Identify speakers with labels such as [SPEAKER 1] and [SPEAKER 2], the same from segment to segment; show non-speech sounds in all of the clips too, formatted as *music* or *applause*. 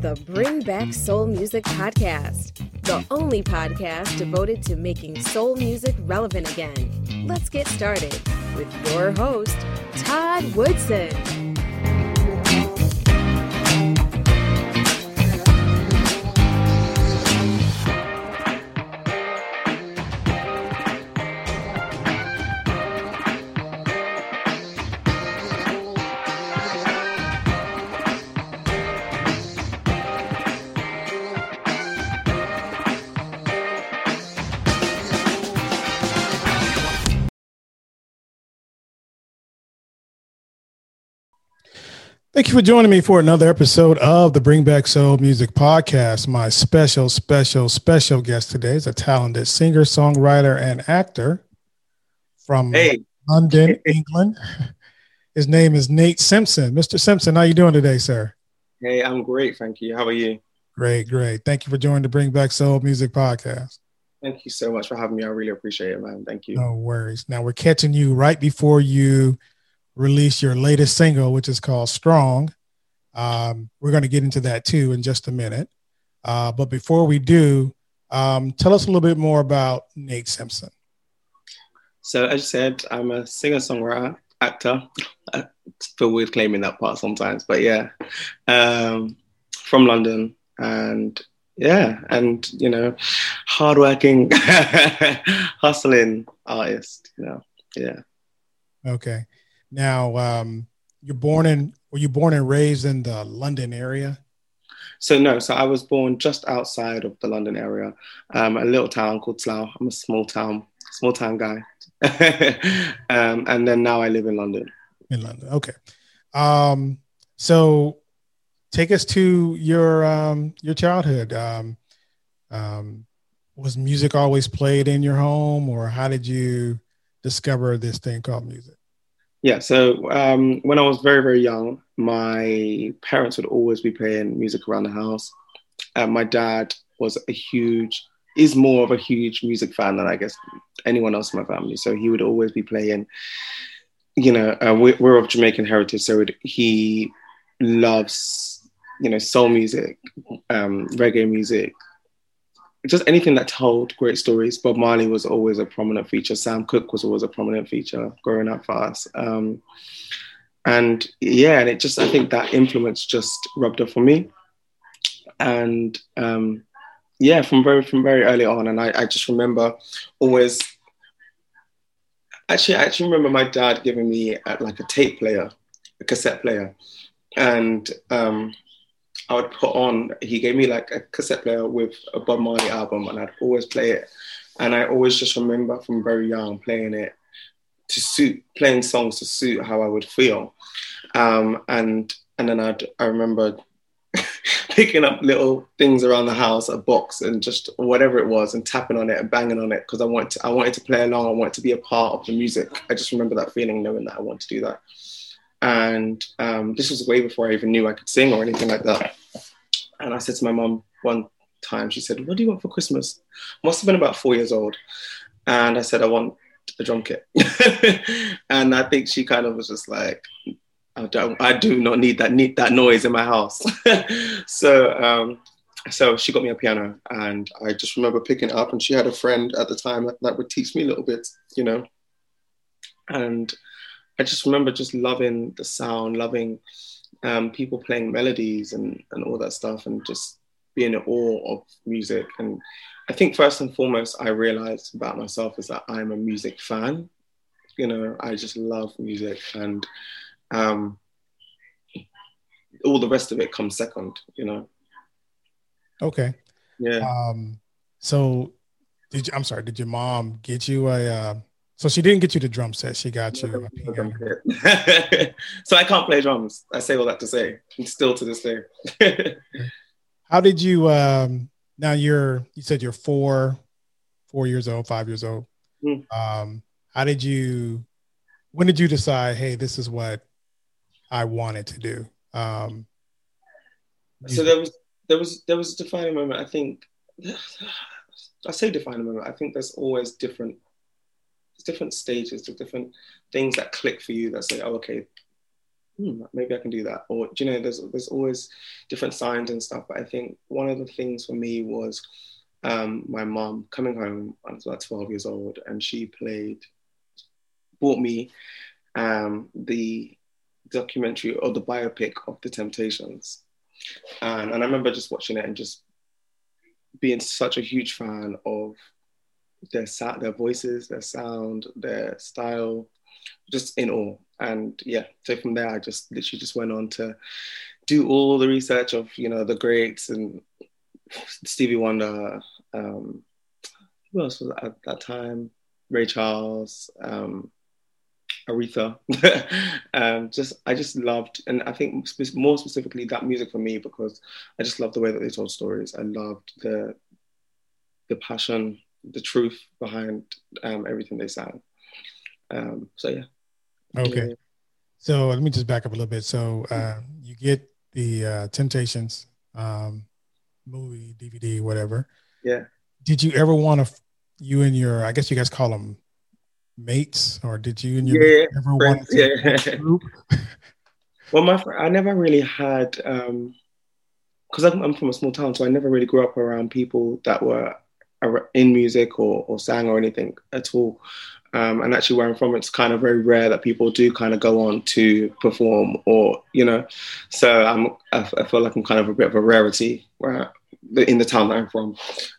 [SPEAKER 1] The Bring Back Soul Music Podcast, the only podcast devoted to making soul music relevant again. Let's get started with your host, Todd Woodson.
[SPEAKER 2] Thank you for joining me for another episode of the Bring Back Soul Music Podcast. My special, special, special guest today is a talented singer, songwriter, and actor from
[SPEAKER 3] hey.
[SPEAKER 2] London, *laughs* England. His name is Nate Simpson. Mr. Simpson, how you doing today, sir?
[SPEAKER 3] Hey, I'm great, thank you. How are you?
[SPEAKER 2] Great, great. Thank you for joining the Bring Back Soul Music Podcast.
[SPEAKER 3] Thank you so much for having me. I really appreciate it, man. Thank you.
[SPEAKER 2] No worries. Now we're catching you right before you release your latest single, which is called Strong. Um, we're going to get into that too in just a minute. Uh, but before we do, um, tell us a little bit more about Nate Simpson.
[SPEAKER 3] So, as you said, I'm a singer songwriter, actor. I feel weird claiming that part sometimes, but yeah, um, from London. And yeah, and you know, hardworking, *laughs* hustling artist, you know, yeah.
[SPEAKER 2] Okay. Now, um, you're born in, were you born and raised in the London area?
[SPEAKER 3] So no, so I was born just outside of the London area, um, a little town called Slough. I'm a small town, small town guy, *laughs* um, and then now I live in London.
[SPEAKER 2] In London, okay. Um, so take us to your um, your childhood. Um, um, was music always played in your home, or how did you discover this thing called music?
[SPEAKER 3] Yeah, so um, when I was very, very young, my parents would always be playing music around the house. Uh, my dad was a huge, is more of a huge music fan than I guess anyone else in my family. So he would always be playing, you know, uh, we, are of Jamaican heritage. So it, he loves, you know, soul music, um, reggae music, just anything that told great stories. Bob Marley was always a prominent feature. Sam Cooke was always a prominent feature growing up for us. Um, and yeah, and it just, I think that influence just rubbed off on me. And um, yeah, from very, from very early on. And I, I just remember always, actually, I actually remember my dad giving me a, like a tape player, a cassette player. And um, I would put on, he gave me like a cassette player with a Bob Marley album and I'd always play it. And I always just remember from very young playing it to suit, playing songs to suit how I would feel. Um, and and then I'd, I remember *laughs* picking up little things around the house, a box and just whatever it was and tapping on it and banging on it because I wanted to, I wanted to play along. I wanted to be a part of the music. I just remember that feeling knowing that I want to do that. And um, this was way before I even knew I could sing or anything like that. And I said to my mom one time, she said, What do you want for Christmas? Must have been about four years old. And I said, I want a drum kit. *laughs* and I think she kind of was just like, I don't, I do not need that need that noise in my house. *laughs* so um, so she got me a piano and I just remember picking it up and she had a friend at the time that, that would teach me a little bit, you know. And I just remember just loving the sound, loving um, people playing melodies and, and all that stuff, and just being in awe of music. And I think first and foremost, I realized about myself is that I'm a music fan. You know, I just love music, and um, all the rest of it comes second. You know.
[SPEAKER 2] Okay.
[SPEAKER 3] Yeah.
[SPEAKER 2] Um, so, did you, I'm sorry. Did your mom get you a? Uh, so she didn't get you the drum set. She got you a *laughs* piano.
[SPEAKER 3] so I can't play drums. I say all that to say, still to this day. *laughs*
[SPEAKER 2] How did you? Um, now you're. You said you're four, four years old, five years old. Mm. Um, how did you? When did you decide? Hey, this is what I wanted to do. Um,
[SPEAKER 3] so there was there was there was a defining moment. I think *sighs* I say defining moment. I think there's always different different stages, the different things that click for you that say, oh, okay, hmm, maybe I can do that. Or you know, there's there's always different signs and stuff. But I think one of the things for me was um, my mom coming home. I was about 12 years old, and she played, bought me um, the documentary or the biopic of the Temptations, and, and I remember just watching it and just being such a huge fan of their sound, their voices, their sound, their style, just in awe. And yeah, so from there, I just literally just went on to do all the research of you know the greats and Stevie Wonder. Um, who else was at that time? Ray Charles, um, Aretha. *laughs* um, just I just loved, and I think more specifically that music for me because I just loved the way that they told stories. I loved the the passion, the truth behind um, everything they sang. Um, so yeah.
[SPEAKER 2] Okay. So let me just back up a little bit. So uh, you get the uh, Temptations um, movie, DVD, whatever.
[SPEAKER 3] Yeah.
[SPEAKER 2] Did you ever want to? You and your, I guess you guys call them mates, or did you and your
[SPEAKER 3] yeah, ever want to yeah. group? *laughs* *laughs* well, my I never really had because um, I'm, I'm from a small town, so I never really grew up around people that were in music or, or sang or anything at all. Um, and actually, where I'm from, it's kind of very rare that people do kind of go on to perform, or you know. So I'm, I, feel like I'm kind of a bit of a rarity where in the town that I'm from.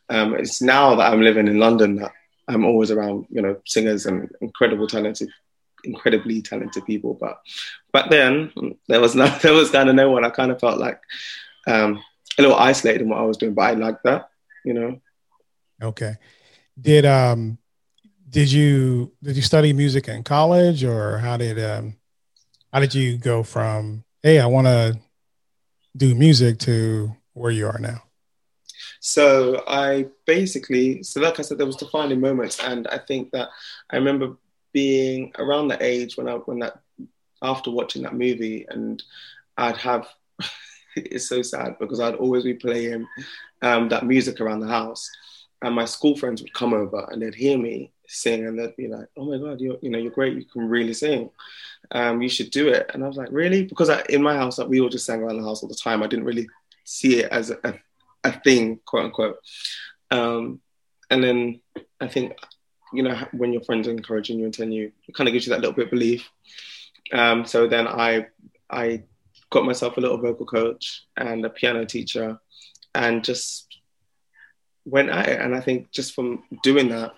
[SPEAKER 3] Um, it's now that I'm living in London that I'm always around, you know, singers and incredible talented, incredibly talented people. But back then, there was no, *laughs* there was kind of no one. I kind of felt like um, a little isolated in what I was doing, but I liked that, you know.
[SPEAKER 2] Okay. Did um did you did you study music in college or how did um how did you go from hey I want to do music to where you are now?
[SPEAKER 3] So I basically so like I said there was defining moments and I think that I remember being around the age when I when that after watching that movie and I'd have *laughs* it's so sad because I'd always be playing um, that music around the house and my school friends would come over and they'd hear me sing and they'd be like, "Oh my god, you're you know you're great. You can really sing. Um, you should do it." And I was like, "Really?" Because I, in my house, like, we all just sang around the house all the time. I didn't really see it as a, a thing, quote unquote. Um, and then I think you know when your friends are encouraging you and telling you, it kind of gives you that little bit of belief. Um, so then I I got myself a little vocal coach and a piano teacher, and just went at it. And I think just from doing that,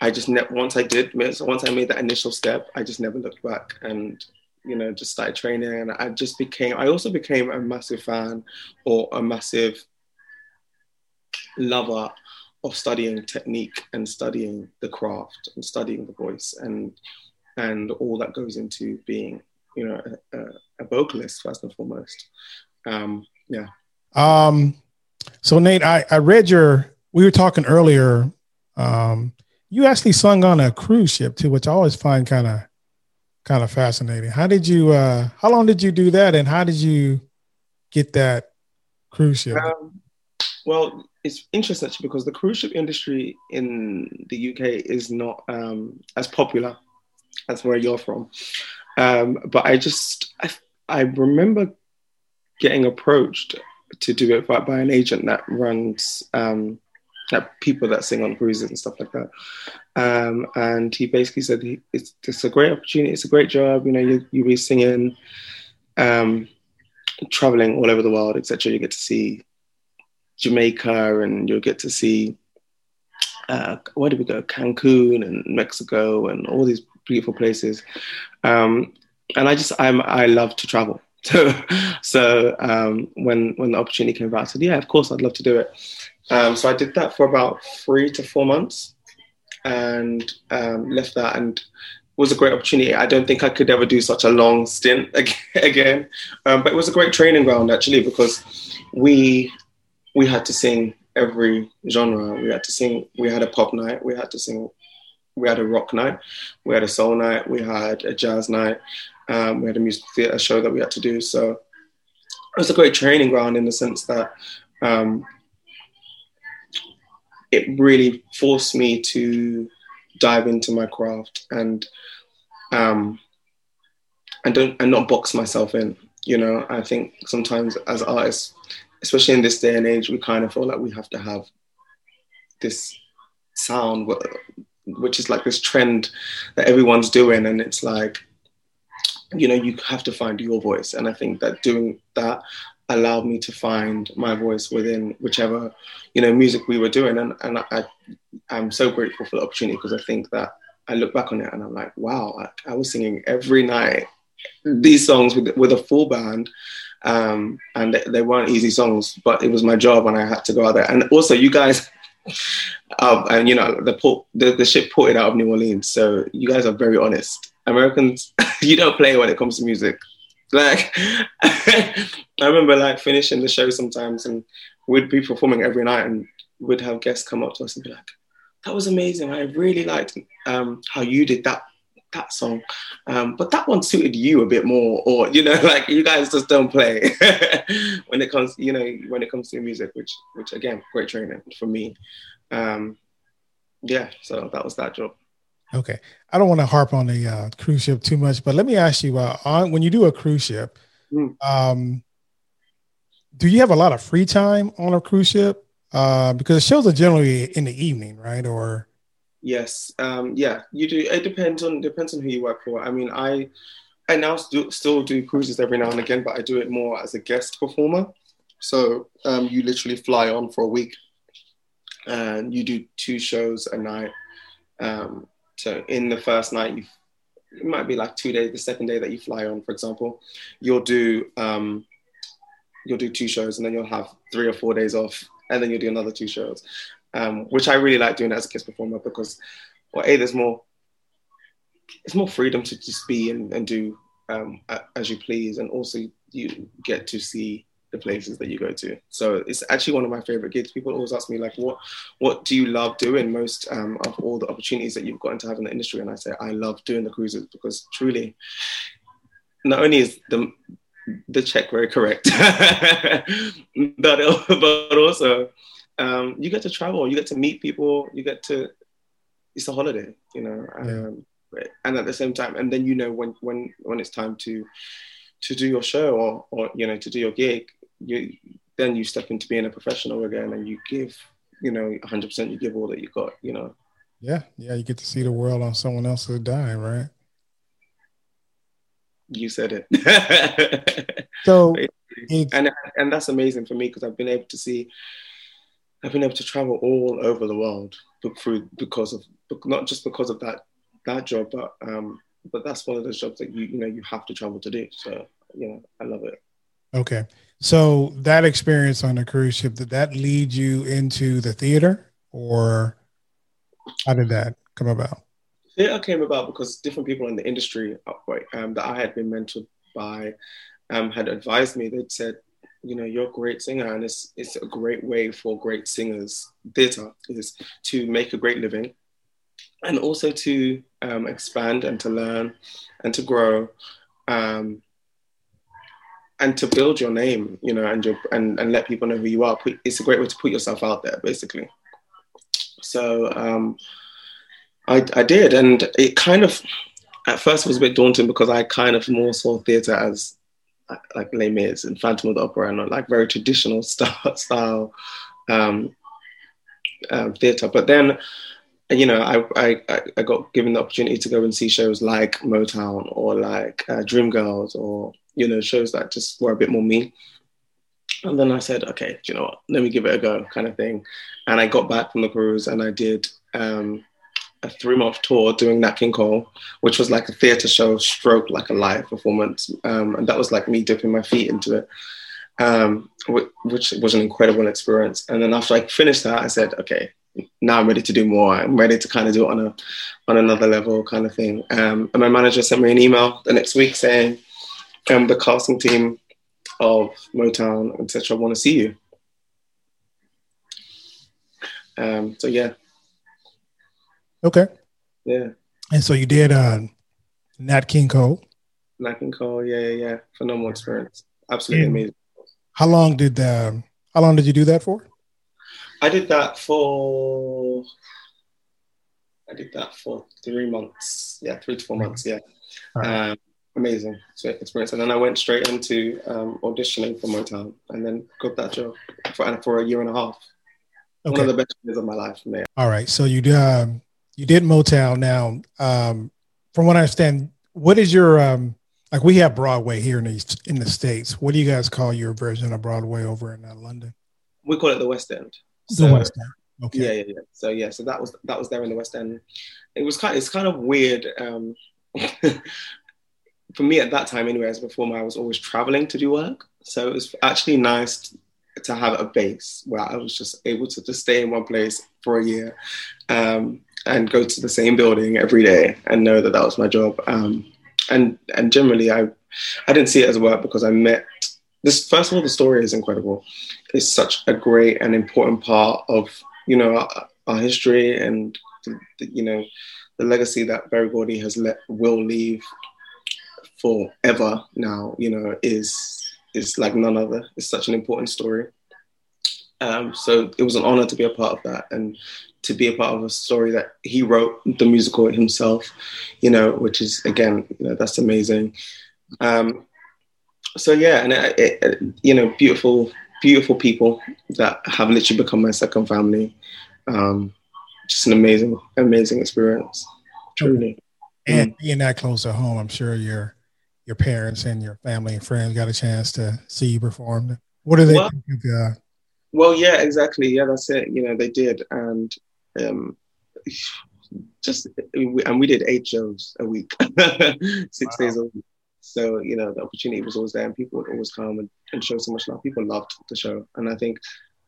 [SPEAKER 3] I just ne- once I did, once I made that initial step, I just never looked back and you know just started training. And I just became. I also became a massive fan or a massive lover of studying technique and studying the craft and studying the voice and and all that goes into being you know a, a vocalist first and foremost. Um, yeah.
[SPEAKER 2] Um. So Nate, I I read your. We were talking earlier. Um, you actually sung on a cruise ship too, which I always find kind of kind of fascinating. How did you? uh How long did you do that, and how did you get that cruise ship? Um,
[SPEAKER 3] well, it's interesting because the cruise ship industry in the UK is not um, as popular as where you're from. Um, but I just I, I remember getting approached to do it by, by an agent that runs um, that people that sing on cruises and stuff like that. Um, and he basically said it's, it's a great opportunity, it's a great job. You know, you you be singing, um, traveling all over the world, etc. You get to see Jamaica, and you'll get to see uh, where did we go? Cancun and Mexico, and all these beautiful places. Um, and I just I'm I love to travel. So, *laughs* so um, when when the opportunity came about, I said, yeah, of course, I'd love to do it. Um, so I did that for about three to four months, and um, left that and was a great opportunity. I don't think I could ever do such a long stint *laughs* again, um, but it was a great training ground actually because we we had to sing every genre. We had to sing. We had a pop night. We had to sing. We had a rock night. We had a soul night. We had a jazz night. Um, we had a musical theatre show that we had to do. So it was a great training ground in the sense that um, it really forced me to dive into my craft and um, and don't and not box myself in. You know, I think sometimes as artists, especially in this day and age, we kind of feel like we have to have this sound, which is like this trend that everyone's doing, and it's like, you know, you have to find your voice. And I think that doing that allowed me to find my voice within whichever, you know, music we were doing. And, and I, I'm so grateful for the opportunity because I think that I look back on it and I'm like, wow, I, I was singing every night these songs with, with a full band. Um, and they, they, weren't easy songs, but it was my job and I had to go out there. And also, you guys, *laughs* um, and you know, the, port, the, the ship ported out of New Orleans. So you guys are very honest. Americans, *laughs* you don't play when it comes to music. Like, *laughs* I remember like finishing the show sometimes and we'd be performing every night and we'd have guests come up to us and be like, that was amazing. I really liked um, how you did that that song, um, but that one suited you a bit more, or you know, *laughs* like you guys just don't play *laughs* when it comes, you know, when it comes to music, which which again, great training for me. Um, yeah, so that was that job.
[SPEAKER 2] Okay, I don't want to harp on the uh, cruise ship too much, but let me ask you: uh, on when you do a cruise ship, mm. um, do you have a lot of free time on a cruise ship? Uh, because shows are generally in the evening, right? Or
[SPEAKER 3] yes, um, yeah, you do. It depends on depends on who you work for. I mean, I I now do, still do cruises every now and again, but I do it more as a guest performer. So um, you literally fly on for a week, and you do two shows a night. Um, so in the first night, you it might be like two days. The second day that you fly on, for example, you'll do um, you'll do two shows, and then you'll have three or four days off and then you'll do another two shows, um, which I really like doing as a Kiss performer because, well, a there's more, it's more freedom to just be and, and do um, as you please, and also you get to see the places that you go to. So it's actually one of my favorite gigs. People always ask me like, what what do you love doing most um, of all the opportunities that you've gotten to have in the industry? And I say I love doing the cruises because truly, not only is the the check very correct. *laughs* but, *laughs* but also, um, you get to travel, you get to meet people, you get to, it's a holiday, you know, um, and at the same time, and then you know when when when it's time to to do your show or or you know to do your gig, you then you step into being a professional again, and you give, you know, 100. percent You give all that you got, you know.
[SPEAKER 2] Yeah, yeah, you get to see the world on someone else's dime, right?
[SPEAKER 3] you said it. *laughs*
[SPEAKER 2] so,
[SPEAKER 3] and and that's amazing for me because I've been able to see, I've been able to travel all over the world through because of not just because of that that job, but um, but that's one of those jobs that you you know you have to travel to do. So you know, I love it.
[SPEAKER 2] Okay, so that experience on a cruise ship did that lead you into the theater, or how did that come about?
[SPEAKER 3] Theatre came about because different people in the industry um, that I had been mentored by um, had advised me. They'd said, you know, you're a great singer, and it's it's a great way for great singers. Theatre is to make a great living, and also to um, expand and to learn and to grow. Um, and to build your name, you know, and your and, and let people know who you are. It's a great way to put yourself out there, basically. So um, I, I did, and it kind of at first was a bit daunting because I kind of more saw theatre as like Les Mis and Phantom of the Opera and like very traditional *laughs* style, style um, um, theatre. But then, you know, I, I, I got given the opportunity to go and see shows like Motown or like uh, Dreamgirls or, you know, shows that just were a bit more me. And then I said, okay, do you know what? Let me give it a go, kind of thing. And I got back from the cruise and I did um, a three month tour doing Nat King Cole, which was like a theatre show, stroke like a live performance, um, and that was like me dipping my feet into it, um, which was an incredible experience. And then after I finished that, I said, okay, now I'm ready to do more. I'm ready to kind of do it on a on another level, kind of thing. Um, and my manager sent me an email the next week saying, um, the casting team of Motown, etc., want to see you. Um, so yeah,
[SPEAKER 2] Okay.
[SPEAKER 3] Yeah.
[SPEAKER 2] And so you did uh, Nat King Cole.
[SPEAKER 3] Nat King Cole, yeah, yeah, yeah. Phenomenal experience. Absolutely and amazing.
[SPEAKER 2] How long did um, how long did you do that for?
[SPEAKER 3] I did that for I did that for three months. Yeah, three to four months. Yeah. Right. Um, amazing experience. And then I went straight into um, auditioning for Motown, and then got that job for for a year and a half. Okay. One of the best years of my life, man.
[SPEAKER 2] All right, so you um, you did Motown. Now, um, from what I understand, what is your um, like? We have Broadway here in the in the states. What do you guys call your version of Broadway over in uh, London?
[SPEAKER 3] We call it the West End.
[SPEAKER 2] So, the West End.
[SPEAKER 3] Okay. Yeah, yeah, yeah. So yeah, so that was that was there in the West End. It was kind. It's kind of weird. Um, *laughs* for me at that time, anyway, as a performer, I was always traveling to do work. So it was actually nice to have a base where I was just able to just stay in one place for a year um, and go to the same building every day and know that that was my job. Um, and and generally, I I didn't see it as work because I met this. First of all, the story is incredible. It's such a great and important part of you know our, our history and the, the, you know the legacy that Berry Gordy has let will leave forever now. You know is is like none other. It's such an important story. Um, so it was an honor to be a part of that and to be a part of a story that he wrote the musical himself, you know, which is again, you know, that's amazing. Um, so yeah, and it, it, you know, beautiful, beautiful people that have literally become my second family. Um, just an amazing, amazing experience, truly.
[SPEAKER 2] And being that close at home, I'm sure you're your parents and your family and friends got a chance to see you perform. What do they well, think of uh,
[SPEAKER 3] Well, yeah, exactly. Yeah, that's it. You know, they did, and um, just and we did eight shows a week, *laughs* six wow. days a week. So you know, the opportunity was always there, and people would always come and, and show so much love. People loved the show, and I think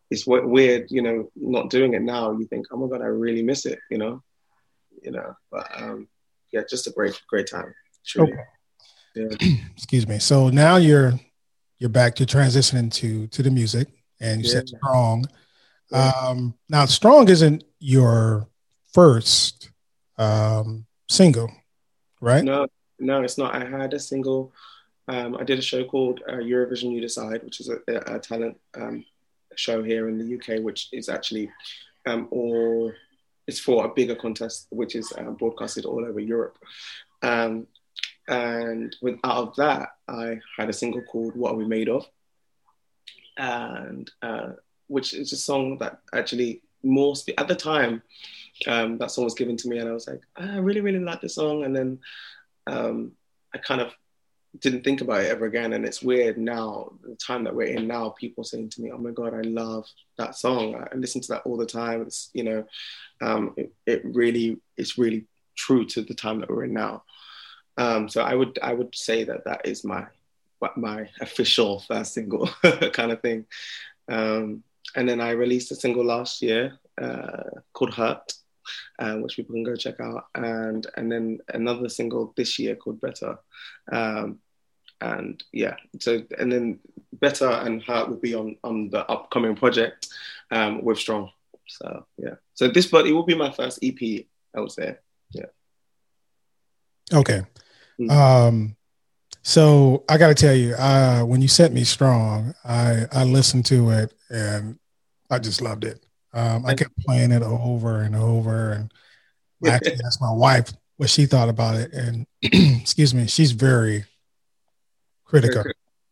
[SPEAKER 3] it's weird, you know, not doing it now. You think, oh my god, I really miss it, you know, you know. But um, yeah, just a great, great time. Truly. Okay.
[SPEAKER 2] Yeah. *clears throat* Excuse me. So now you're you're back to transitioning to to the music, and you yeah. said strong. Yeah. Um, now, strong isn't your first um, single, right?
[SPEAKER 3] No, no, it's not. I had a single. Um, I did a show called uh, Eurovision You Decide, which is a, a talent um, show here in the UK, which is actually um, all it's for a bigger contest, which is uh, broadcasted all over Europe. Um, and with out of that, I had a single called "What Are We Made Of," and uh, which is a song that actually more spe- at the time um, that song was given to me, and I was like, I really, really like this song, and then um, I kind of didn't think about it ever again. And it's weird now, the time that we're in now, people saying to me, "Oh my God, I love that song. I listen to that all the time." It's you know, um, it, it really, it's really true to the time that we're in now. Um, so I would I would say that that is my my official first single *laughs* kind of thing. Um, and then I released a single last year uh, called Hurt, um, which people can go check out, and and then another single this year called Better. Um, and yeah, so and then Better and Hurt will be on on the upcoming project um, with Strong. So yeah, so this but it will be my first EP. I would say, yeah.
[SPEAKER 2] Okay. Mm-hmm. Um, so I got to tell you, uh, when you sent me strong, I I listened to it and I just loved it. Um, I kept playing it over and over, and *laughs* I actually asked my wife what she thought about it, and *clears throat* excuse me, she's very critical.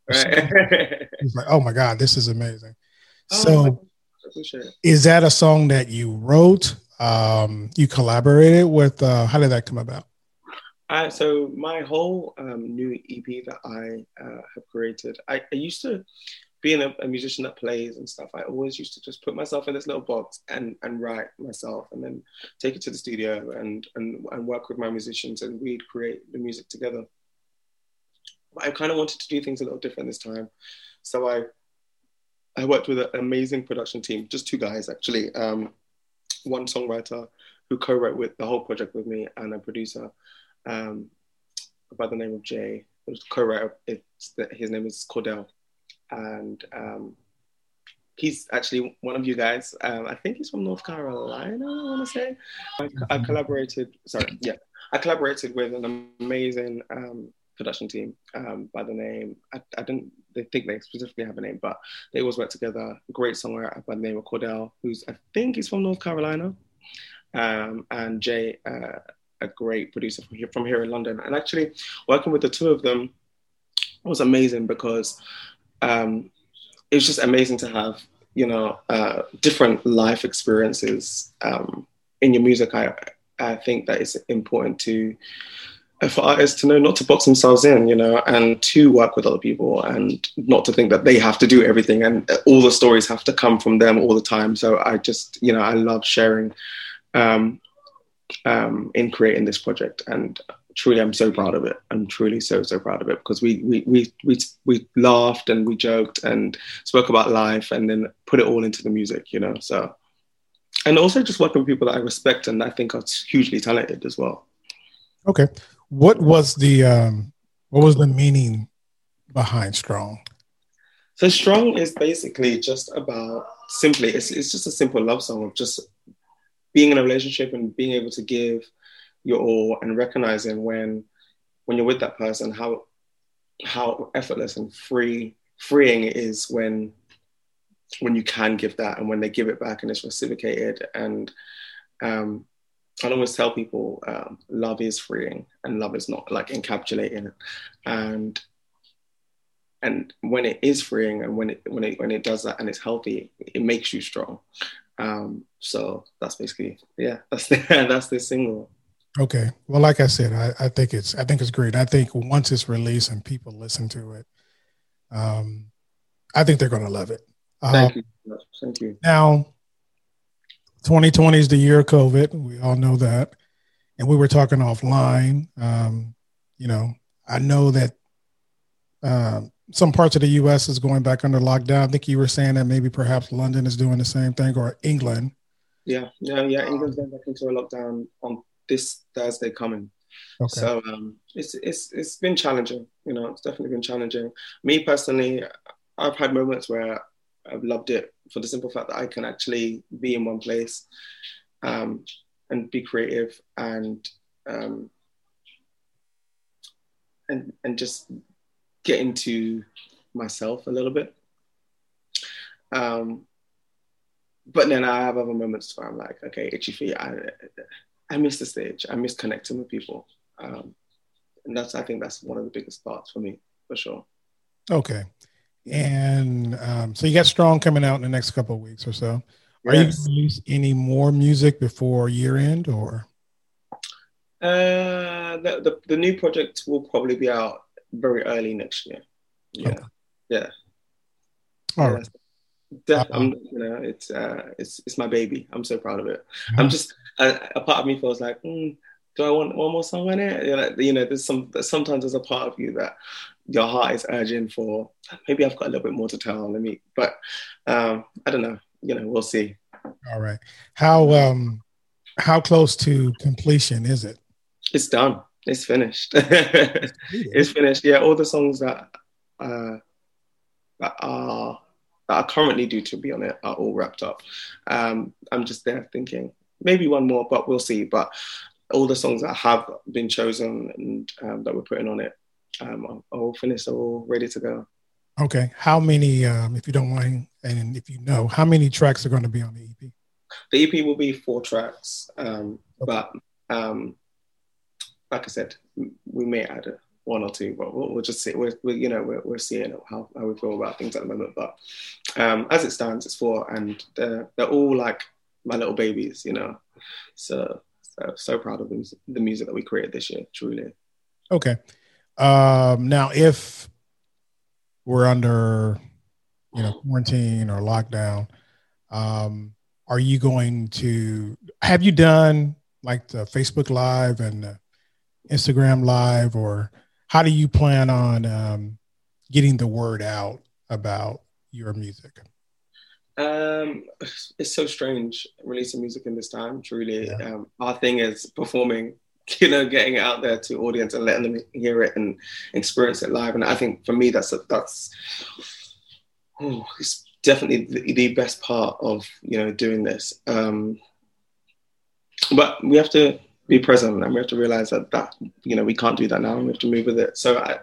[SPEAKER 2] Right. She's *laughs* like, "Oh my god, this is amazing." Oh, so, is that a song that you wrote? Um, you collaborated with? Uh, how did that come about?
[SPEAKER 3] So my whole um, new EP that I uh, have created, I, I, used to being a, a, musician that plays and stuff. I always used to just put myself in this little box and and write myself, and then take it to the studio and and, and work with my musicians, and we'd create the music together. But I kind of wanted to do things a little different this time, so I I worked with an amazing production team, just two guys actually, um, one songwriter who co-wrote with the whole project with me, and a producer um, by the name of Jay. Was co-writer. It's his name is Cordell, and um, he's actually one of you guys. Um, I think he's from North Carolina. I want to say. I, I, collaborated. Sorry, yeah, I collaborated with an amazing um, production team um, by the name. I, I didn't. They think they specifically have a name, but they always work together. Great songwriter by the name of Cordell, who's I think he's from North Carolina, um, and Jay. Uh, a great producer from here, from here in London. And actually, working with the two of them was amazing because um, it was just amazing to have you know uh, different life experiences um, in your music. I I think that it's important to for artists to know not to box themselves in, you know, and to work with other people and not to think that they have to do everything and all the stories have to come from them all the time. So I just, you know, I love sharing um, um, in creating this project and truly I'm so proud of it. I'm truly so, so proud of it because we, we, we, we, we laughed and we joked and spoke about life and then put it all into the music, you know, so. And also just working with people that I respect and I think are hugely talented as well.
[SPEAKER 2] Okay. What was the um, what was the meaning behind strong?
[SPEAKER 3] So strong is basically just about simply it's it's just a simple love song of just being in a relationship and being able to give your all and recognizing when when you're with that person how how effortless and free freeing it is when when you can give that and when they give it back and it's reciprocated. And um, I always tell people um, love is freeing and love is not like encapsulating and and when it is freeing and when it when it when it does that and it's healthy it makes you strong. Um, so that's basically yeah *laughs* that's the, that's the single
[SPEAKER 2] okay well like i said I, I think it's i think it's great i think once it's released and people listen to it um, i think they're going to love it
[SPEAKER 3] thank um, you thank you
[SPEAKER 2] now 2020 is the year of COVID. We all know that. And we were talking offline. Um, you know, I know that uh, some parts of the U.S. is going back under lockdown. I think you were saying that maybe perhaps London is doing the same thing or England.
[SPEAKER 3] Yeah, yeah, yeah. England's going back into a lockdown on this Thursday coming. Okay. So um, it's it's it's been challenging. You know, it's definitely been challenging. Me personally, I've had moments where I've loved it for the simple fact that I can actually be in one place um, and be creative and um, and and just get into myself a little bit. Um, but then I have other moments where I'm like, okay, itchy feet. I I miss the stage. I miss connecting with people, um, and that's I think that's one of the biggest parts for me for sure.
[SPEAKER 2] Okay, and um, so you got Strong coming out in the next couple of weeks or so. Are yes. you going to release any more music before year end or?
[SPEAKER 3] Uh, the, the, the new project will probably be out very early next year. Yeah, okay. yeah.
[SPEAKER 2] All yeah, right.
[SPEAKER 3] Def- uh, I'm, you know, it's uh, it's it's my baby. I'm so proud of it. I'm uh-huh. just a, a part of me feels like, mm, do I want one more song on it? You know, you know, there's some sometimes there's a part of you that your heart is urging for maybe I've got a little bit more to tell. Let me, but um, I don't know. You know, we'll see.
[SPEAKER 2] All right. How um how close to completion is it?
[SPEAKER 3] It's done. It's finished. it's *laughs* finished. Yeah, all the songs that uh that are that are currently due to be on it are all wrapped up. Um, I'm just there thinking maybe one more, but we'll see. But all the songs that have been chosen and um, that we're putting on it um, all finished, all ready to go.
[SPEAKER 2] Okay. How many, um, if you don't mind, and if you know, how many tracks are going to be on the EP?
[SPEAKER 3] The EP will be four tracks, um, okay. but um, like I said, we may add one or two, but we'll, we'll just see. We're, we're, you know, we're, we're seeing how, how we feel about things at the moment. But um, as it stands, it's four, and they're, they're all like my little babies, you know. So, so so proud of the, the music that we created this year, truly.
[SPEAKER 2] Okay. Um, now, if we're under, you know, quarantine or lockdown, um, are you going to have you done like the Facebook Live and Instagram Live, or how do you plan on um, getting the word out about your music?
[SPEAKER 3] Um, it's so strange releasing music in this time. Truly, yeah. um, our thing is performing *laughs* you know, getting it out there to audience and letting them hear it and experience it live. And I think for me, that's a, that's oh, it's definitely the, the, best part of you know doing this. Um, but we have to be present and we have to realize that that you know we can't do that now. And we have to move with it. So I,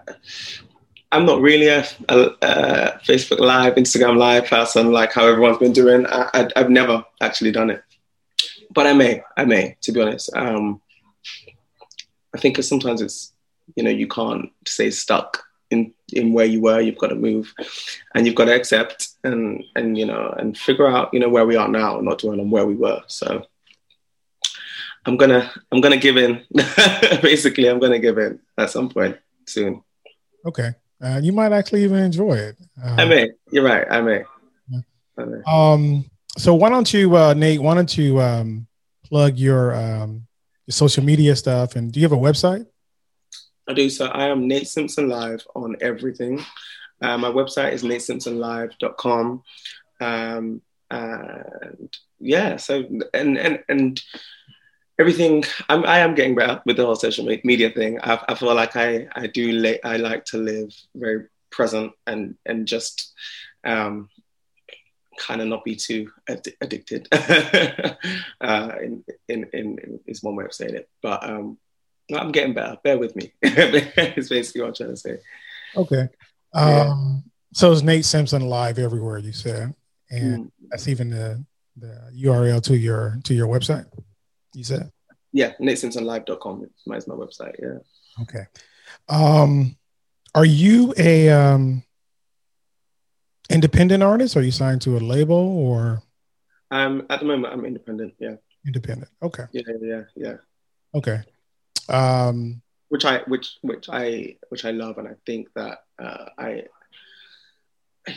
[SPEAKER 3] I'm not really a, a, a, Facebook Live, Instagram Live person like how everyone's been doing. I, have never actually done it, but I may, I may, to be honest. Um, I think sometimes it's you know you can't stay stuck in in where you were. You've got to move, and you've got to accept and and you know and figure out you know where we are now, not dwell on where we were. So I'm gonna I'm gonna give in. *laughs* Basically, I'm gonna give in at some point soon.
[SPEAKER 2] Okay, uh, you might actually even enjoy it.
[SPEAKER 3] Uh, I may. You're right. I may.
[SPEAKER 2] I may. Um. So why don't you, uh, Nate? Why don't you um, plug your um, your social media stuff? And do you have a website?
[SPEAKER 3] I do. So I am Nate Simpson Live on everything. Uh, my website is natesimpsonlive.com. Um, and yeah, so and and and everything. I'm, I am getting better with the whole social media thing. I, I feel like I I do la- I like to live very present and and just um, kind of not be too ad- addicted. *laughs* uh, in, in, in is one way of saying it, but um, I'm getting better. Bear with me. *laughs* it's basically what I'm trying to say.
[SPEAKER 2] Okay. Um, yeah. So it's Nate Simpson live everywhere you said, and mm. that's even the the URL to your to your website. You said.
[SPEAKER 3] Yeah, natesimpsonlive.com is my, website. Yeah.
[SPEAKER 2] Okay. Um, are you a um, independent artist? Are you signed to a label or?
[SPEAKER 3] Um, at the moment, I'm independent. Yeah.
[SPEAKER 2] Independent. Okay.
[SPEAKER 3] Yeah, yeah, yeah.
[SPEAKER 2] Okay. Um,
[SPEAKER 3] which I which which I which I love, and I think that uh, I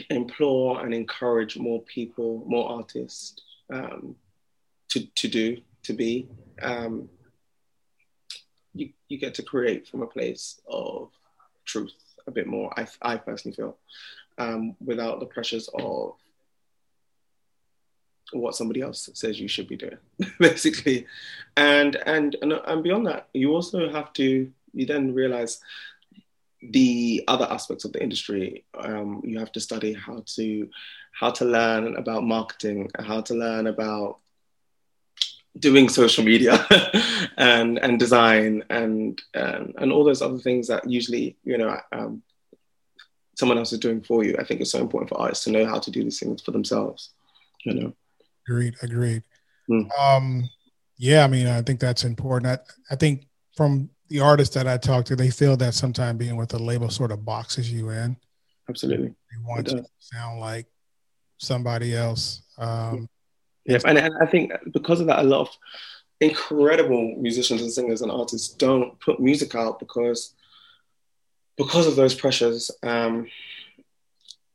[SPEAKER 3] implore and encourage more people, more artists um, to to do to be. Um, you you get to create from a place of truth a bit more. I I personally feel um, without the pressures of what somebody else says you should be doing, *laughs* basically. And, and and and beyond that, you also have to you then realize the other aspects of the industry. Um, you have to study how to how to learn about marketing, how to learn about doing social media *laughs* and and design and, and and all those other things that usually you know um, someone else is doing for you. I think it's so important for artists to know how to do these things for themselves. You know.
[SPEAKER 2] Agreed. Agreed. Mm. Um, yeah, I mean, I think that's important. I, I think from the artists that I talk to, they feel that sometimes being with a label sort of boxes you in.
[SPEAKER 3] Absolutely.
[SPEAKER 2] They want you to sound like somebody else. Um,
[SPEAKER 3] yeah, and, and I think because of that, a lot of incredible musicians and singers and artists don't put music out because because of those pressures. Um,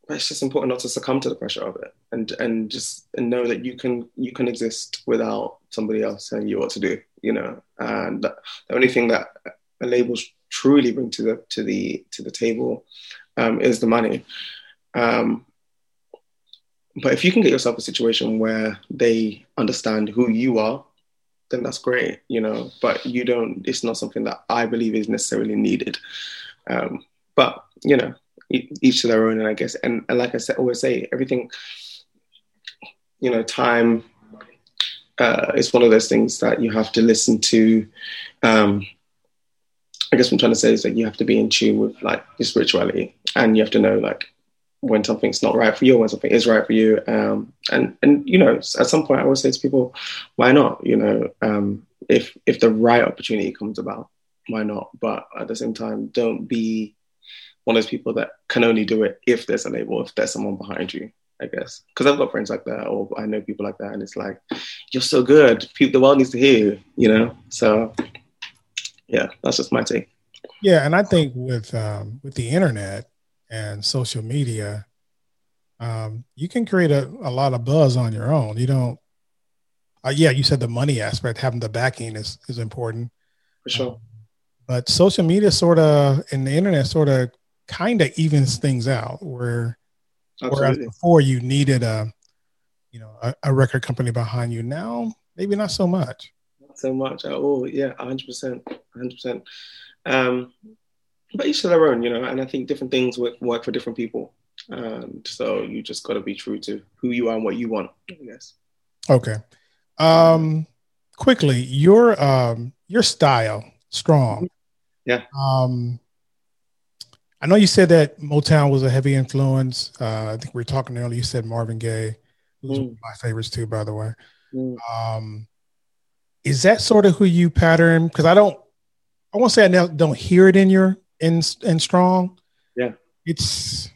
[SPEAKER 3] but it's just important not to succumb to the pressure of it and and just and know that you can you can exist without somebody else telling you what to do you know and the only thing that labels truly bring to the to the to the table um, is the money um, but if you can get yourself a situation where they understand who you are then that's great you know but you don't it's not something that i believe is necessarily needed um, but you know each to their own. And I guess, and, and like I said, always say, everything, you know, time uh, is one of those things that you have to listen to. Um, I guess what I'm trying to say is that you have to be in tune with like your spirituality, and you have to know like when something's not right for you, when something is right for you. Um, and and you know, at some point, I always say to people, why not? You know, um, if if the right opportunity comes about, why not? But at the same time, don't be one of those people that can only do it if there's a label, if there's someone behind you, I guess. Because I've got friends like that, or I know people like that, and it's like, you're so good. the world needs to hear you, you know? So, yeah, that's just my take.
[SPEAKER 2] Yeah, and I think with um, with the internet and social media, um, you can create a, a lot of buzz on your own. You don't. Uh, yeah, you said the money aspect, having the backing is is important.
[SPEAKER 3] For sure. Um,
[SPEAKER 2] but social media sort of and the internet sort of kind of evens things out where Absolutely. whereas before you needed a you know a, a, record company behind you now maybe not so much
[SPEAKER 3] not so much at all yeah 100% 100% um, but each to their own you know and i think different things work, work for different people And so you just got to be true to who you are and what you want i guess
[SPEAKER 2] okay um quickly your um your style strong
[SPEAKER 3] yeah
[SPEAKER 2] um I know you said that Motown was a heavy influence. Uh, I think we were talking earlier. You said Marvin Gaye, who's mm. my favorites too, by the way. Mm. Um, is that sort of who you pattern? Because I don't I won't say I don't hear it in your in in strong.
[SPEAKER 3] Yeah,
[SPEAKER 2] it's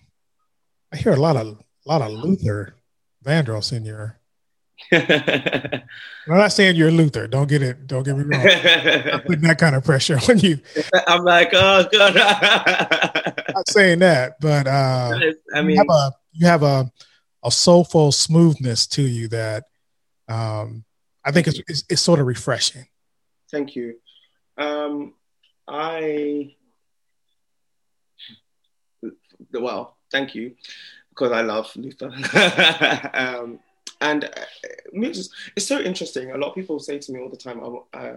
[SPEAKER 2] I hear a lot of a lot of Luther Vandross in your. *laughs* I'm not saying you're Luther. Don't get it. Don't get me wrong. *laughs* I'm putting that kind of pressure on you. *laughs*
[SPEAKER 3] I'm like, oh god.
[SPEAKER 2] not saying that, but uh, I mean, you have a you have a a soulful smoothness to you that um, I think it's, it's, it's sort of refreshing.
[SPEAKER 3] Thank you. Um, I well, thank you because I love Luther. *laughs* um, and uh, it's, it's so interesting. A lot of people say to me all the time, I,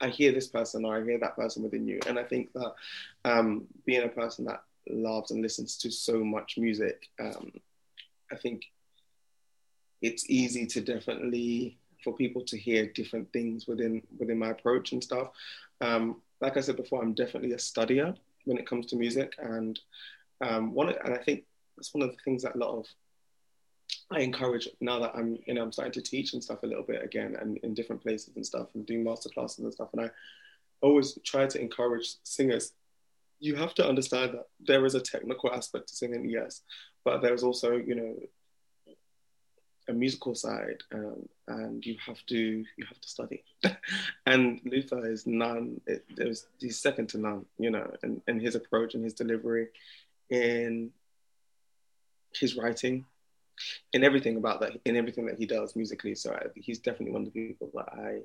[SPEAKER 3] I hear this person or I hear that person within you. And I think that um, being a person that loves and listens to so much music, um, I think it's easy to definitely for people to hear different things within within my approach and stuff. Um, like I said before, I'm definitely a studier when it comes to music, and um, one and I think that's one of the things that a lot of I encourage now that I'm you know I'm starting to teach and stuff a little bit again and in different places and stuff and doing master classes and stuff, and I always try to encourage singers. You have to understand that there is a technical aspect to singing, yes, but there's also you know a musical side um, and you have to you have to study. *laughs* And luther is none it, there's he's second to none you know and, and his approach and his delivery in his writing in everything about that in everything that he does musically. So I, he's definitely one of the people that i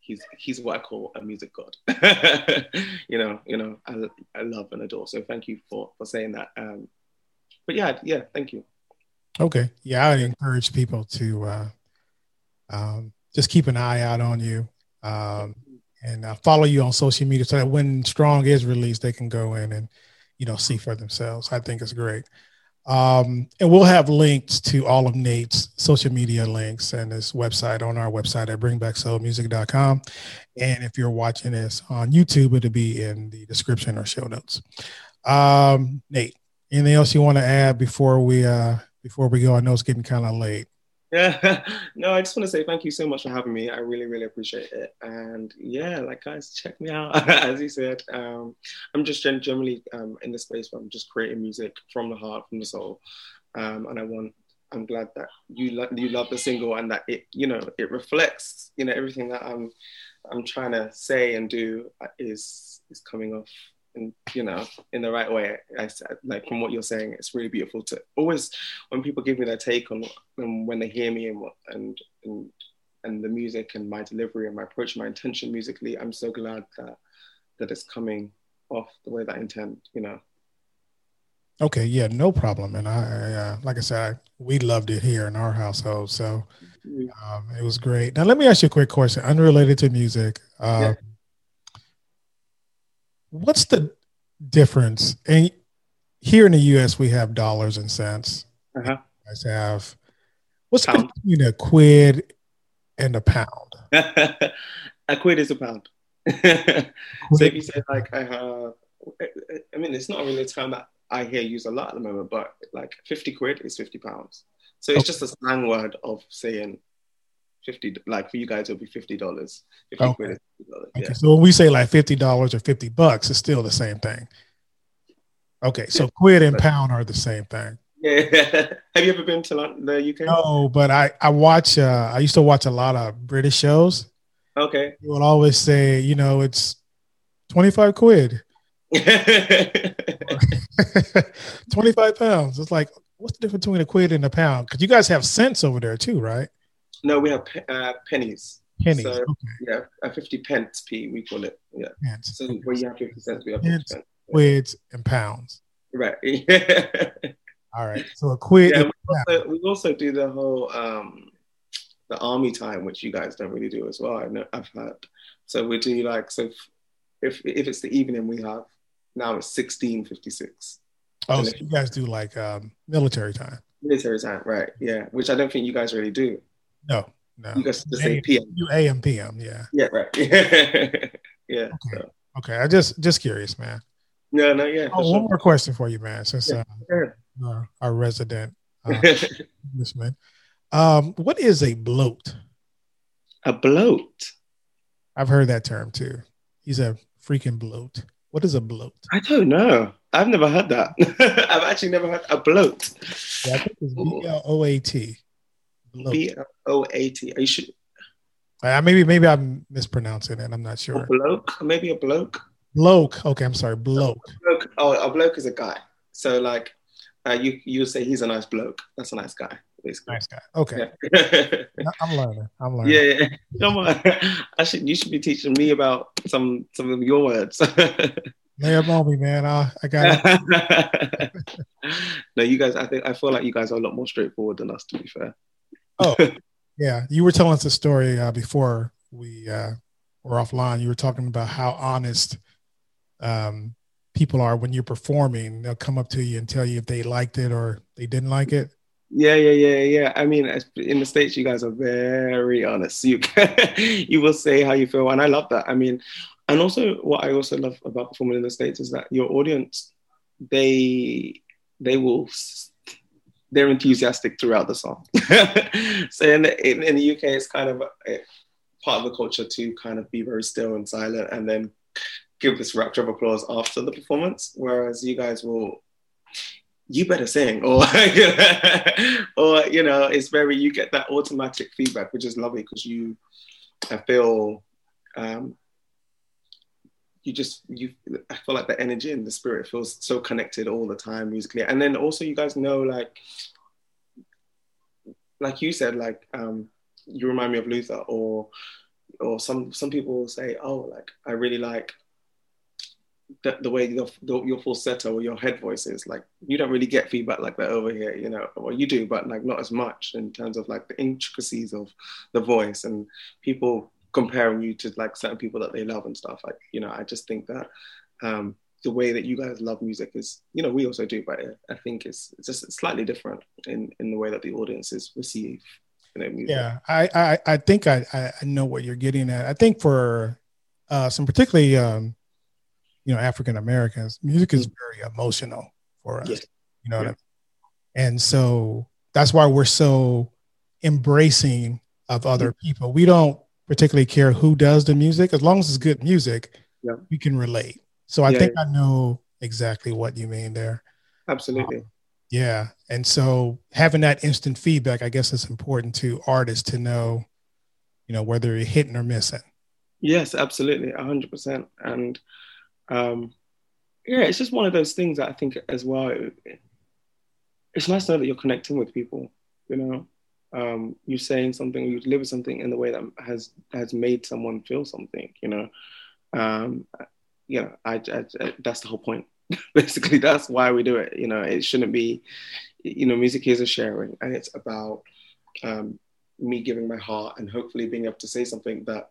[SPEAKER 3] he's he's what i call a music god. *laughs* You know you know I, I love and adore. So thank you for for saying that. Um but yeah yeah thank you
[SPEAKER 2] Okay. Yeah, I encourage people to uh, um, just keep an eye out on you um, and uh, follow you on social media so that when Strong is released, they can go in and you know see for themselves. I think it's great. Um, and we'll have links to all of Nate's social media links and his website on our website at bringbacksoulmusic.com. And if you're watching this on YouTube, it'll be in the description or show notes. Um, Nate, anything else you want to add before we uh, before we go? I know it's getting kind of late.
[SPEAKER 3] Yeah, *laughs* no, I just want to say thank you so much for having me. I really, really appreciate it. And yeah, like guys, check me out. *laughs* As you said, um, I'm just generally um, in the space where I'm just creating music from the heart, from the soul. Um, and I want, I'm glad that you lo- you love the single and that it, you know, it reflects, you know, everything that I'm, I'm trying to say and do is is coming off in you know in the right way. I said like from what you're saying it's really beautiful to always when people give me their take on and when they hear me and what and and and the music and my delivery and my approach my intention musically i'm so glad that that it's coming off the way that i intend you know.
[SPEAKER 2] Okay yeah no problem. And i, I uh, like i said I, we loved it here in our household so mm-hmm. um, it was great. Now let me ask you a quick question unrelated to music. Uh, yeah what's the difference? And here in the U.S., we have dollars and cents. Uh-huh. You guys have what's the difference between a quid and a pound? *laughs*
[SPEAKER 3] a quid is a pound. *laughs* so if you say like I have, I mean, it's not really a term that I hear used a lot at the moment, but like 50 quid is 50 pounds. So it's okay. just a slang word of saying 50 like for you guys it'll be 50 dollars. 50 okay. quid
[SPEAKER 2] okay yeah. so when we say like 50 dollars or 50 bucks it's still the same thing. Okay so quid and pound are the same thing.
[SPEAKER 3] Yeah. *laughs* Have you ever been to the uk
[SPEAKER 2] no but i i watch uh i used to watch a lot of british shows.
[SPEAKER 3] Okay.
[SPEAKER 2] You will always say you know it's 25 quid. *laughs* *laughs* 25 pounds. It's like what's the difference between a quid and a pound? Because you guys have cents over there too right
[SPEAKER 3] no, we have uh, pennies.
[SPEAKER 2] Pennies. So, okay.
[SPEAKER 3] Yeah, a fifty pence p we call it. Yeah. Pence. So where you have fifty cents, we have
[SPEAKER 2] pence, 50 cents. Quids and pounds.
[SPEAKER 3] Right. *laughs*
[SPEAKER 2] All right. So a quid.
[SPEAKER 3] Yeah, we also, we, also, do the whole um, the army time, which you guys don't really do as well. I know I've heard. So we do like so if if it's the evening, we have now it's sixteen fifty six.
[SPEAKER 2] Oh, so you guys do like um, military time.
[SPEAKER 3] Military time, right? Yeah, which I don't think you guys really do.
[SPEAKER 2] No, no.
[SPEAKER 3] You guys just say PM.
[SPEAKER 2] You AM PM, yeah.
[SPEAKER 3] Yeah, right. *laughs* yeah.
[SPEAKER 2] Okay. So. okay. I just just curious, man.
[SPEAKER 3] No, no, yeah.
[SPEAKER 2] Oh, sure. one more question for you, man. Since yeah, uh, our, our, resident uh, *laughs* man. um, what is a bloat?
[SPEAKER 3] A bloat.
[SPEAKER 2] I've heard that term too. He's a freaking bloat. What is a bloat?
[SPEAKER 3] I don't know. I've never heard that. *laughs* I've actually never heard a bloat.
[SPEAKER 2] Yeah, I think it's B L O A T.
[SPEAKER 3] B O A T. Are you sure?
[SPEAKER 2] Uh, maybe maybe I'm mispronouncing it. I'm not sure.
[SPEAKER 3] A bloke? Maybe a bloke.
[SPEAKER 2] Bloke. Okay, I'm sorry. Bloke.
[SPEAKER 3] bloke. Oh, a bloke is a guy. So like, uh, you you say he's a nice bloke. That's a nice guy. Basically.
[SPEAKER 2] Nice guy. Okay. Yeah. *laughs* I'm learning. I'm learning.
[SPEAKER 3] Yeah, yeah. Come on. *laughs* I should. You should be teaching me about some some of your words. *laughs*
[SPEAKER 2] Lay up on me, man. I, I got
[SPEAKER 3] it. no, you guys. I think I feel like you guys are a lot more straightforward than us. To be fair.
[SPEAKER 2] Oh, *laughs* yeah. You were telling us a story uh, before we uh, were offline. You were talking about how honest um, people are when you're performing. They'll come up to you and tell you if they liked it or they didn't like it.
[SPEAKER 3] Yeah, yeah, yeah, yeah. I mean, in the states, you guys are very honest. You *laughs* you will say how you feel, and I love that. I mean, and also what I also love about performing in the states is that your audience, they they will they're enthusiastic throughout the song. *laughs* so in the, in, in, the UK, it's kind of a, a part of the culture to kind of be very still and silent, and then give this rapture of applause after the performance. Whereas you guys will you better sing or *laughs* or you know it's very you get that automatic feedback which is lovely because you i feel um you just you i feel like the energy and the spirit feels so connected all the time musically. And then also you guys know like like you said like um you remind me of luther or or some some people say oh like i really like the, the way your, the, your falsetto or your head voice is. Like you don't really get feedback like that over here you know. Well you do but like not as much in terms of like the intricacies of the voice. And people comparing you to like certain people that they love and stuff like you know i just think that um the way that you guys love music is you know we also do but i think it's, it's just slightly different in in the way that the audiences receive you know, music.
[SPEAKER 2] yeah I, I i think i i know what you're getting at i think for uh some particularly um you know African Americans, music is mm-hmm. very emotional for us. You know what I mean? And so that's why we're so embracing of other mm-hmm. people. We don't particularly care who does the music as long as it's good music.
[SPEAKER 3] Yeah.
[SPEAKER 2] We can relate. So I yeah, think I know exactly what you mean there.
[SPEAKER 3] Absolutely. Um,
[SPEAKER 2] yeah. And so having that instant feedback, I guess it's important to artists to know, you know, whether you're hitting or missing.
[SPEAKER 3] Yes, absolutely. hundred percent. And um, yeah, it's just one of those things that I think as well. It, it's nice to know that you're connecting with people. You know, um, you saying something, you deliver something in the way that has has made someone feel something. You know, um, yeah, I, I, I, that's the whole point. *laughs* Basically, that's why we do it. You know, it shouldn't be. You know, music is a sharing, and it's about um, me giving my heart and hopefully being able to say something that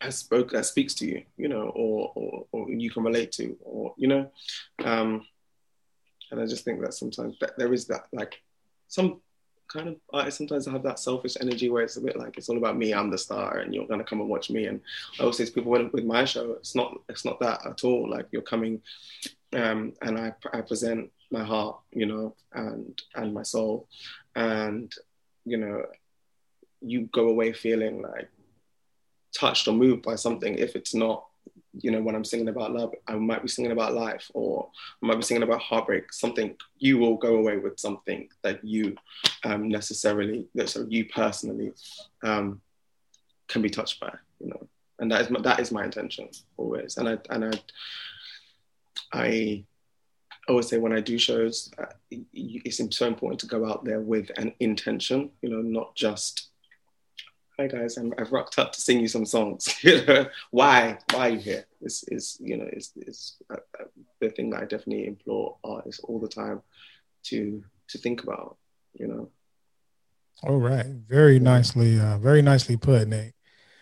[SPEAKER 3] has spoke that speaks to you, you know, or, or, or you can relate to, or you know, um, and I just think that sometimes that there is that like some kind of artists sometimes have that selfish energy where it's a bit like it's all about me, I'm the star, and you're gonna come and watch me. And I always say to people with my show, it's not it's not that at all. Like you're coming, um, and I I present my heart, you know, and and my soul, and you know, you go away feeling like touched or moved by something if it's not you know when i'm singing about love i might be singing about life or i might be singing about heartbreak something you will go away with something that you um, necessarily that so you personally um, can be touched by you know. And that is my, that is my intention always. And i and i i always say when i do shows uh, it's so important to go out there with an intention you know not just hi guys, I'm, I've rocked up to sing you some songs. *laughs* you know, why? Why are you here? This Is you know is is uh, uh, the thing that I definitely implore artists all the time to to think about. You know.
[SPEAKER 2] All right, very nicely, uh, very nicely put, Nate.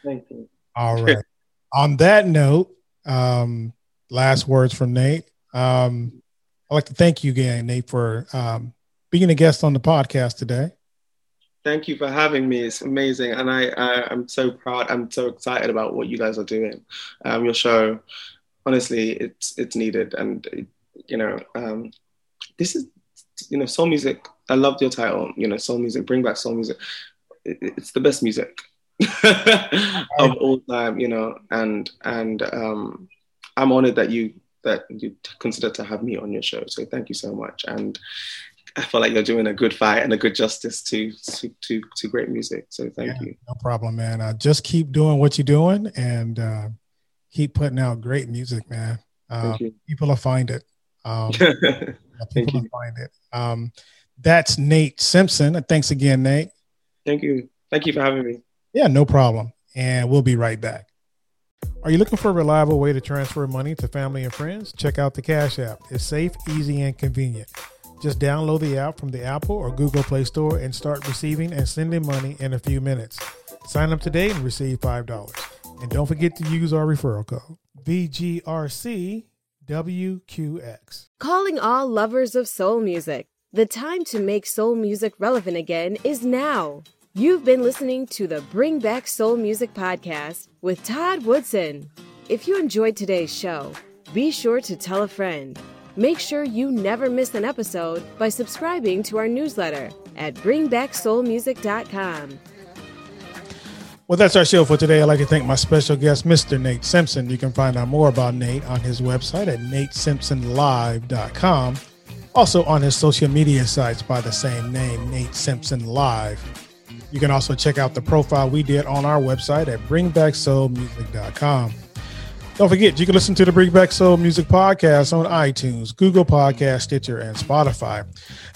[SPEAKER 3] Thank you.
[SPEAKER 2] All *laughs* right. On that note, um, last words from Nate. Um, I'd like to thank you again, Nate, for um, being a guest on the podcast today.
[SPEAKER 3] Thank you for having me. It's amazing, and I, I am so proud. I'm so excited about what you guys are doing. Um, your show, honestly, it's it's needed, and you know, um, this is you know, soul music. I loved your title. You know, soul music. Bring back soul music. It, it's the best music. *laughs* of all time, you know, and and um, I'm honored that you that you consider to have me on your show. So thank you so much, and I feel like you're doing a good fight and a good justice to to to, to great music. So thank yeah, you.
[SPEAKER 2] No problem, man. Uh, just keep doing what you're doing and uh, keep putting out great music, man. Uh, people will find it. Um, *laughs* people will find it. Um, that's Nate Simpson. Thanks again, Nate.
[SPEAKER 3] Thank you. Thank you for having me.
[SPEAKER 2] Yeah, no problem. And we'll be right back. Are you looking for a reliable way to transfer money to family and friends? Check out the Cash App. It's safe, easy, and convenient. Just download the app from the Apple or Google Play Store and start receiving and sending money in a few minutes. Sign up today and receive $5. And don't forget to use our referral code VGRCWQX.
[SPEAKER 1] Calling all lovers of soul music. The time to make soul music relevant again is now. You've been listening to the Bring Back Soul Music podcast with Todd Woodson. If you enjoyed today's show, be sure to tell a friend. Make sure you never miss an episode by subscribing to our newsletter at bringbacksoulmusic.com.
[SPEAKER 2] Well, that's our show for today. I'd like to thank my special guest, Mr. Nate Simpson. You can find out more about Nate on his website at natesimpsonlive.com. Also on his social media sites by the same name, Nate Simpson Live. You can also check out the profile we did on our website at bringbacksoulmusic.com. Don't forget, you can listen to the Bring Back Soul Music podcast on iTunes, Google Podcast, Stitcher, and Spotify.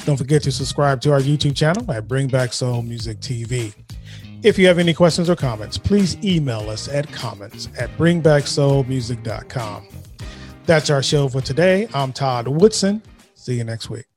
[SPEAKER 2] Don't forget to subscribe to our YouTube channel at Bring Back Soul Music TV. If you have any questions or comments, please email us at comments at bringbacksoulmusic.com. That's our show for today. I'm Todd Woodson. See you next week.